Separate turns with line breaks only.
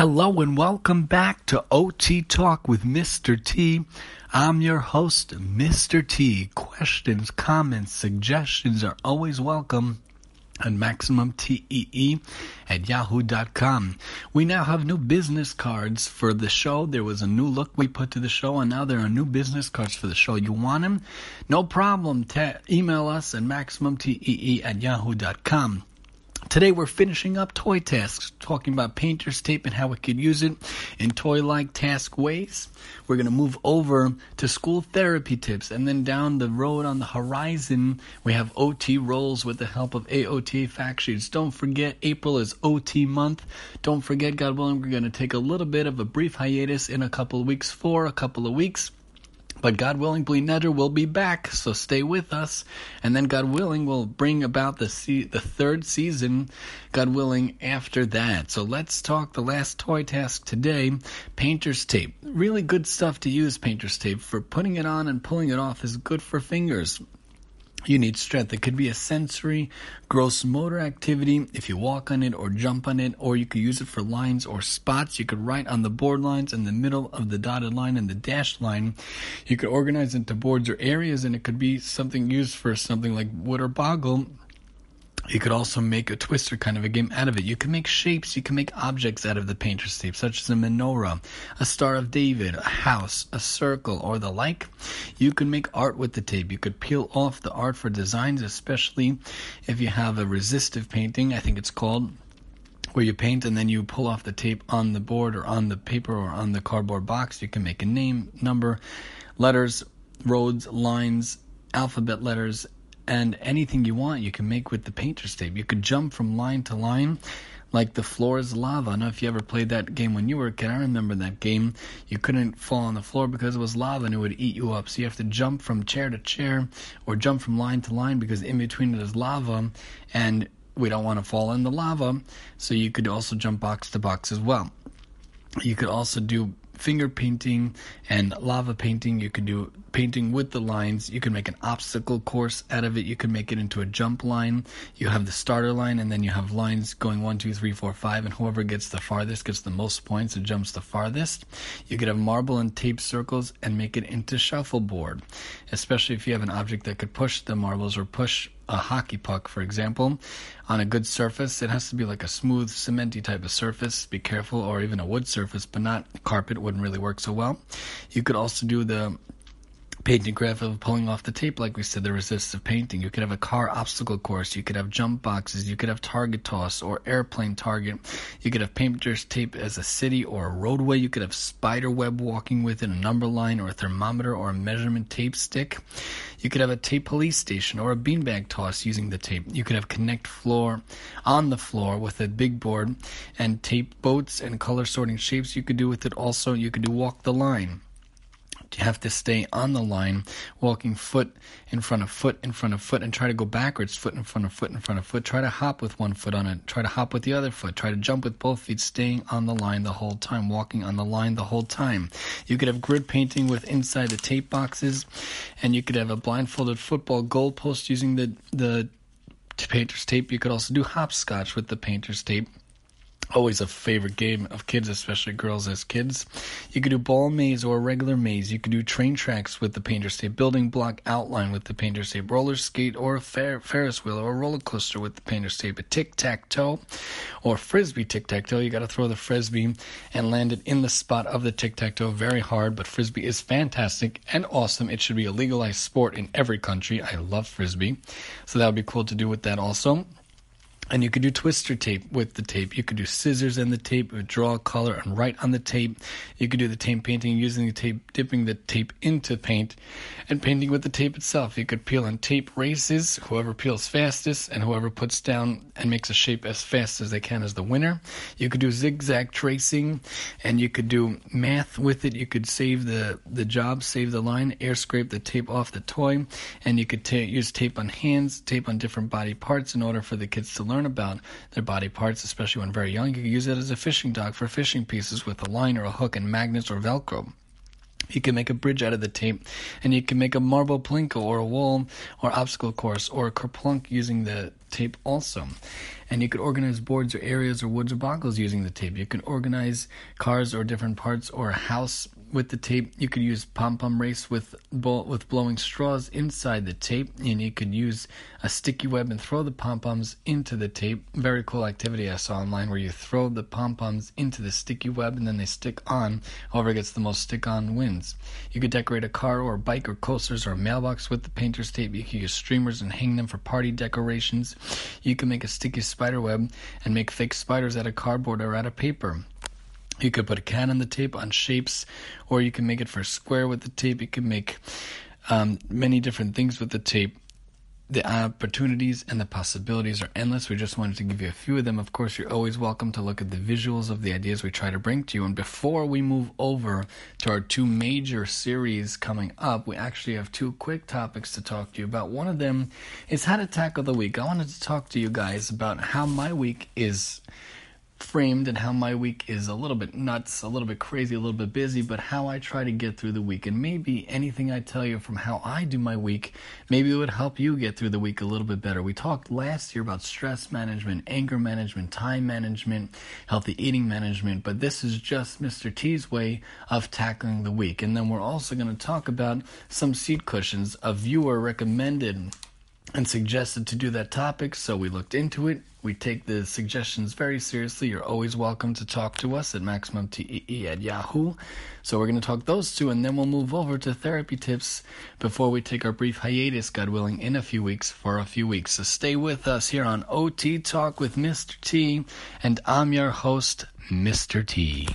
Hello and welcome back to OT Talk with Mr. T. I'm your host, Mr. T. Questions, comments, suggestions are always welcome at MaximumTEE at yahoo.com. We now have new business cards for the show. There was a new look we put to the show, and now there are new business cards for the show. You want them? No problem. Email us at MaximumTEE at yahoo.com. Today we're finishing up toy tasks, talking about painter's tape and how we could use it in toy-like task ways. We're going to move over to school therapy tips, and then down the road on the horizon, we have OT roles with the help of AOTA fact sheets. Don't forget, April is OT month. Don't forget, God willing, we're going to take a little bit of a brief hiatus in a couple of weeks for a couple of weeks. But God willing, Bli Neder will be back, so stay with us. And then God willing, we'll bring about the se- the third season, God willing, after that. So let's talk the last toy task today, painter's tape. Really good stuff to use painter's tape. For putting it on and pulling it off is good for fingers you need strength. It could be a sensory, gross motor activity if you walk on it or jump on it, or you could use it for lines or spots. You could write on the board lines in the middle of the dotted line and the dashed line. You could organize into boards or areas, and it could be something used for something like wood or boggle you could also make a twister kind of a game out of it. You can make shapes, you can make objects out of the painter's tape, such as a menorah, a Star of David, a house, a circle, or the like. You can make art with the tape. You could peel off the art for designs, especially if you have a resistive painting, I think it's called, where you paint and then you pull off the tape on the board or on the paper or on the cardboard box. You can make a name, number, letters, roads, lines, alphabet letters, and anything you want you can make with the painter's tape. You could jump from line to line like the floor is lava. I know if you ever played that game when you were a kid. I remember that game. You couldn't fall on the floor because it was lava and it would eat you up. So you have to jump from chair to chair or jump from line to line because in between it is lava and we don't want to fall in the lava. So you could also jump box to box as well. You could also do finger painting and lava painting. You can do painting with the lines. You can make an obstacle course out of it. You can make it into a jump line. You have the starter line, and then you have lines going one, two, three, four, five, and whoever gets the farthest gets the most points and jumps the farthest. You could have marble and tape circles and make it into shuffleboard, especially if you have an object that could push the marbles or push a hockey puck, for example, on a good surface. It has to be like a smooth, cementy type of surface. Be careful, or even a wood surface, but not carpet wouldn't really work so well. You could also do the painting graph of pulling off the tape, like we said, the resistive painting. You could have a car obstacle course. You could have jump boxes. You could have target toss or airplane target. You could have painter's tape as a city or a roadway. You could have spider web walking within a number line or a thermometer or a measurement tape stick. You could have a tape police station or a beanbag toss using the tape. You could have connect floor on the floor with a big board and tape boats and color sorting shapes. You could do with it also. You could do walk the line you have to stay on the line, walking foot in front of foot in front of foot, and try to go backwards, foot in front of foot in front of foot. Try to hop with one foot on it. Try to hop with the other foot. Try to jump with both feet, staying on the line the whole time, walking on the line the whole time. You could have grid painting with inside the tape boxes, and you could have a blindfolded football goalpost using the the painter's tape. You could also do hopscotch with the painter's tape always a favorite game of kids, especially girls as kids. You could do ball maze or a regular maze. You could do train tracks with the painter's tape, building block outline with the painter's tape, roller skate or a fer- Ferris wheel or a roller coaster with the painter's tape, a tic tac toe or frisbee tic tac toe. You got to throw the frisbee and land it in the spot of the tic tac toe. Very hard, but frisbee is fantastic and awesome. It should be a legalized sport in every country. I love frisbee, so that would be cool to do with that also. And you could do twister tape with the tape. You could do scissors and the tape, draw a color and write on the tape. You could do the tape painting using the tape, dipping the tape into paint, and painting with the tape itself. You could peel on tape races, whoever peels fastest, and whoever puts down and makes a shape as fast as they can is the winner. You could do zigzag tracing, and you could do math with it. You could save the, the job, save the line, air scrape the tape off the toy, and you could use tape on hands, tape on different body parts in order for the kids to learn learn about their body parts, especially when very young. You can use it as a fishing dog for fishing pieces with a line or a hook and magnets or Velcro. You can make a bridge out of the tape, and you can make a marble plinko or a wall or obstacle course or a kerplunk using the tape also. And you could organize boards or areas or woods or boggles using the tape. You can organize cars or different parts or a house with the tape. You could use pom pom race with with blowing straws inside the tape, and you could use a sticky web and throw the pom poms into the tape. Very cool activity I saw online where you throw the pom poms into the sticky web and then they stick on. Whoever gets the most stick on wins. You could decorate a car or a bike or coasters or a mailbox with the painter's tape. You could use streamers and hang them for party decorations. You can make a sticky spider web and make fake spiders out of cardboard or out of paper. You could put a cat on the tape on shapes, or you can make it for square with the tape. You can make um, many different things with the tape. The opportunities and the possibilities are endless. We just wanted to give you a few of them. Of course, you're always welcome to look at the visuals of the ideas we try to bring to you. And before we move over to our two major series coming up, we actually have two quick topics to talk to you about. One of them is how to tackle the week. I wanted to talk to you guys about how my week is framed and how my week is a little bit nuts, a little bit crazy, a little bit busy, but how I try to get through the week. And maybe anything I tell you from how I do my week, maybe it would help you get through the week a little bit better. We talked last year about stress management, anger management, time management, healthy eating management, but this is just Mr. T's way of tackling the week. And then we're also going to talk about some seat cushions. A viewer recommended and suggested to do that topic, so we looked into it. We take the suggestions very seriously. You're always welcome to talk to us at MaximumTEE at Yahoo. So we're going to talk those two, and then we'll move over to therapy tips before we take our brief hiatus, God willing, in a few weeks for a few weeks. So stay with us here on OT Talk with Mr. T, and I'm your host, Mr. T.